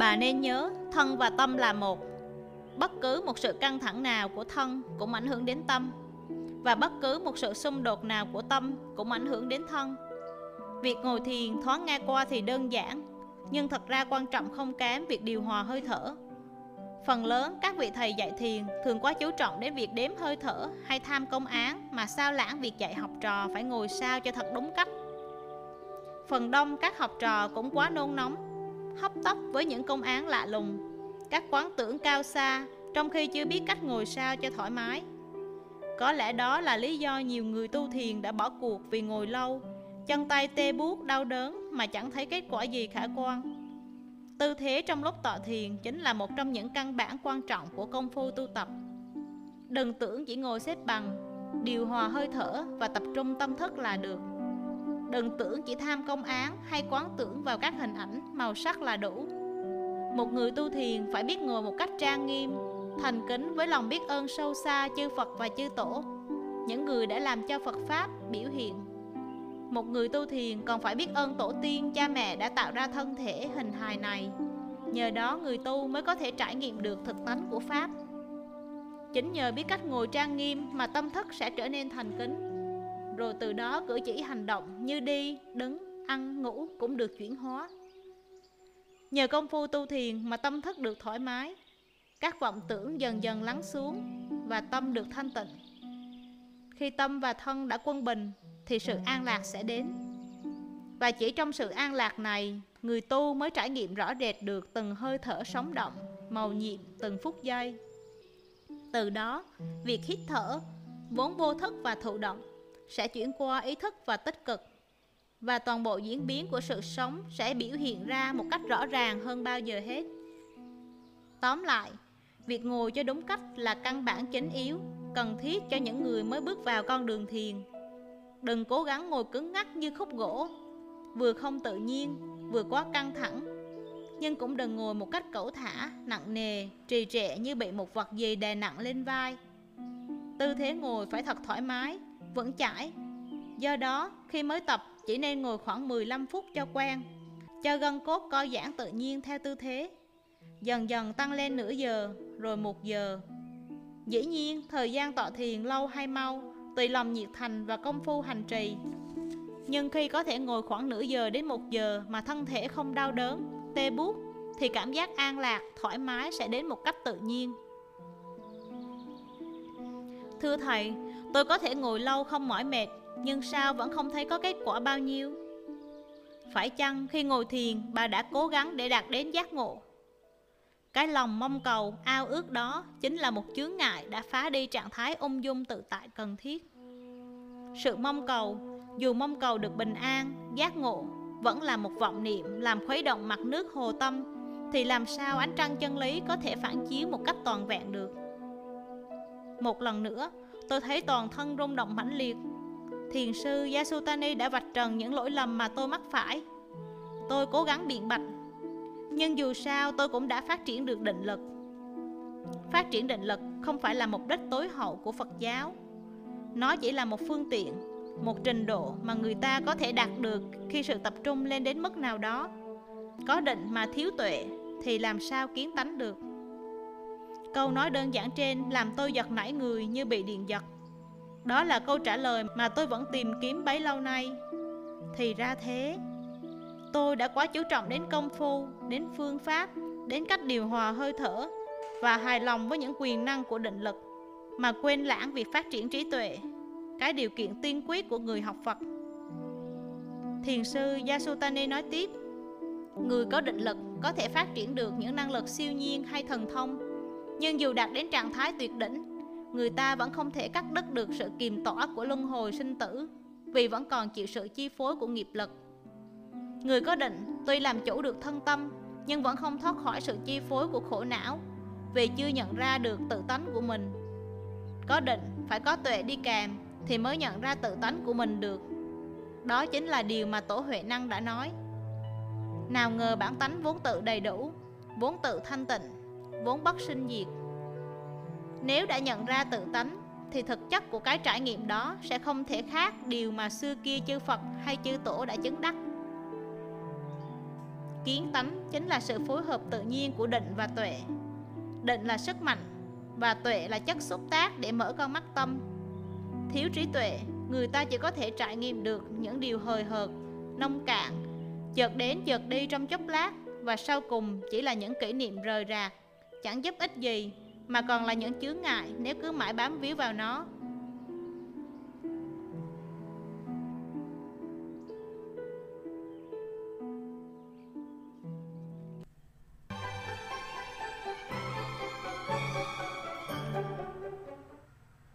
Bà nên nhớ, thân và tâm là một. Bất cứ một sự căng thẳng nào của thân cũng ảnh hưởng đến tâm và bất cứ một sự xung đột nào của tâm cũng ảnh hưởng đến thân. Việc ngồi thiền thoáng nghe qua thì đơn giản, nhưng thật ra quan trọng không kém việc điều hòa hơi thở. Phần lớn các vị thầy dạy thiền thường quá chú trọng đến việc đếm hơi thở hay tham công án mà sao lãng việc dạy học trò phải ngồi sao cho thật đúng cách. Phần đông các học trò cũng quá nôn nóng, hấp tấp với những công án lạ lùng, các quán tưởng cao xa trong khi chưa biết cách ngồi sao cho thoải mái. Có lẽ đó là lý do nhiều người tu thiền đã bỏ cuộc vì ngồi lâu, chân tay tê buốt đau đớn mà chẳng thấy kết quả gì khả quan. Tư thế trong lúc tọa thiền chính là một trong những căn bản quan trọng của công phu tu tập. Đừng tưởng chỉ ngồi xếp bằng, điều hòa hơi thở và tập trung tâm thức là được. Đừng tưởng chỉ tham công án hay quán tưởng vào các hình ảnh, màu sắc là đủ. Một người tu thiền phải biết ngồi một cách trang nghiêm, thành kính với lòng biết ơn sâu xa chư Phật và chư Tổ, những người đã làm cho Phật Pháp biểu hiện. Một người tu thiền còn phải biết ơn tổ tiên, cha mẹ đã tạo ra thân thể hình hài này. Nhờ đó người tu mới có thể trải nghiệm được thực tánh của Pháp. Chính nhờ biết cách ngồi trang nghiêm mà tâm thức sẽ trở nên thành kính. Rồi từ đó cử chỉ hành động như đi, đứng, ăn, ngủ cũng được chuyển hóa. Nhờ công phu tu thiền mà tâm thức được thoải mái, các vọng tưởng dần dần lắng xuống và tâm được thanh tịnh. Khi tâm và thân đã quân bình thì sự an lạc sẽ đến. Và chỉ trong sự an lạc này, người tu mới trải nghiệm rõ rệt được từng hơi thở sống động, màu nhiệm từng phút giây. Từ đó, việc hít thở, vốn vô thức và thụ động, sẽ chuyển qua ý thức và tích cực. Và toàn bộ diễn biến của sự sống sẽ biểu hiện ra một cách rõ ràng hơn bao giờ hết. Tóm lại, Việc ngồi cho đúng cách là căn bản chính yếu, cần thiết cho những người mới bước vào con đường thiền. Đừng cố gắng ngồi cứng ngắc như khúc gỗ, vừa không tự nhiên, vừa quá căng thẳng. Nhưng cũng đừng ngồi một cách cẩu thả, nặng nề, trì trệ như bị một vật gì đè nặng lên vai. Tư thế ngồi phải thật thoải mái, vững chãi. Do đó, khi mới tập, chỉ nên ngồi khoảng 15 phút cho quen, cho gân cốt co giãn tự nhiên theo tư thế dần dần tăng lên nửa giờ, rồi một giờ. Dĩ nhiên, thời gian tọa thiền lâu hay mau, tùy lòng nhiệt thành và công phu hành trì. Nhưng khi có thể ngồi khoảng nửa giờ đến một giờ mà thân thể không đau đớn, tê buốt, thì cảm giác an lạc, thoải mái sẽ đến một cách tự nhiên. Thưa Thầy, tôi có thể ngồi lâu không mỏi mệt, nhưng sao vẫn không thấy có kết quả bao nhiêu? Phải chăng khi ngồi thiền, bà đã cố gắng để đạt đến giác ngộ? Cái lòng mong cầu, ao ước đó chính là một chướng ngại đã phá đi trạng thái ung dung tự tại cần thiết. Sự mong cầu, dù mong cầu được bình an, giác ngộ, vẫn là một vọng niệm làm khuấy động mặt nước hồ tâm, thì làm sao ánh trăng chân lý có thể phản chiếu một cách toàn vẹn được. Một lần nữa, tôi thấy toàn thân rung động mãnh liệt. Thiền sư Yasutani đã vạch trần những lỗi lầm mà tôi mắc phải. Tôi cố gắng biện bạch, nhưng dù sao tôi cũng đã phát triển được định lực Phát triển định lực không phải là mục đích tối hậu của Phật giáo Nó chỉ là một phương tiện, Một trình độ mà người ta có thể đạt được khi sự tập trung lên đến mức nào đó Có định mà thiếu tuệ thì làm sao kiến tánh được Câu nói đơn giản trên làm tôi giật nảy người như bị điện giật Đó là câu trả lời mà tôi vẫn tìm kiếm bấy lâu nay Thì ra thế Tôi đã quá chú trọng đến công phu, đến phương pháp, đến cách điều hòa hơi thở và hài lòng với những quyền năng của định lực mà quên lãng việc phát triển trí tuệ, cái điều kiện tiên quyết của người học Phật. Thiền sư Yasutani nói tiếp, người có định lực có thể phát triển được những năng lực siêu nhiên hay thần thông, nhưng dù đạt đến trạng thái tuyệt đỉnh, người ta vẫn không thể cắt đứt được sự kiềm tỏa của luân hồi sinh tử, vì vẫn còn chịu sự chi phối của nghiệp lực. Người có định tuy làm chủ được thân tâm Nhưng vẫn không thoát khỏi sự chi phối của khổ não Vì chưa nhận ra được tự tánh của mình. Có định phải có tuệ đi kèm Thì mới nhận ra tự tánh của mình được. Đó chính là điều mà Tổ Huệ Năng đã nói. Nào ngờ bản tánh vốn tự đầy đủ Vốn tự thanh tịnh Vốn bất sinh diệt Nếu đã nhận ra tự tánh thì thực chất của cái trải nghiệm đó sẽ không thể khác điều mà xưa kia chư Phật hay chư Tổ đã chứng đắc. Kiến tánh chính là sự phối hợp tự nhiên của định và tuệ. Định là sức mạnh và tuệ là chất xúc tác để mở con mắt tâm. Thiếu trí tuệ, người ta chỉ có thể trải nghiệm được những điều hời hợt, nông cạn, chợt đến chợt đi trong chốc lát và sau cùng chỉ là những kỷ niệm rời rạc, chẳng giúp ích gì, mà còn là những chướng ngại nếu cứ mãi bám víu vào nó.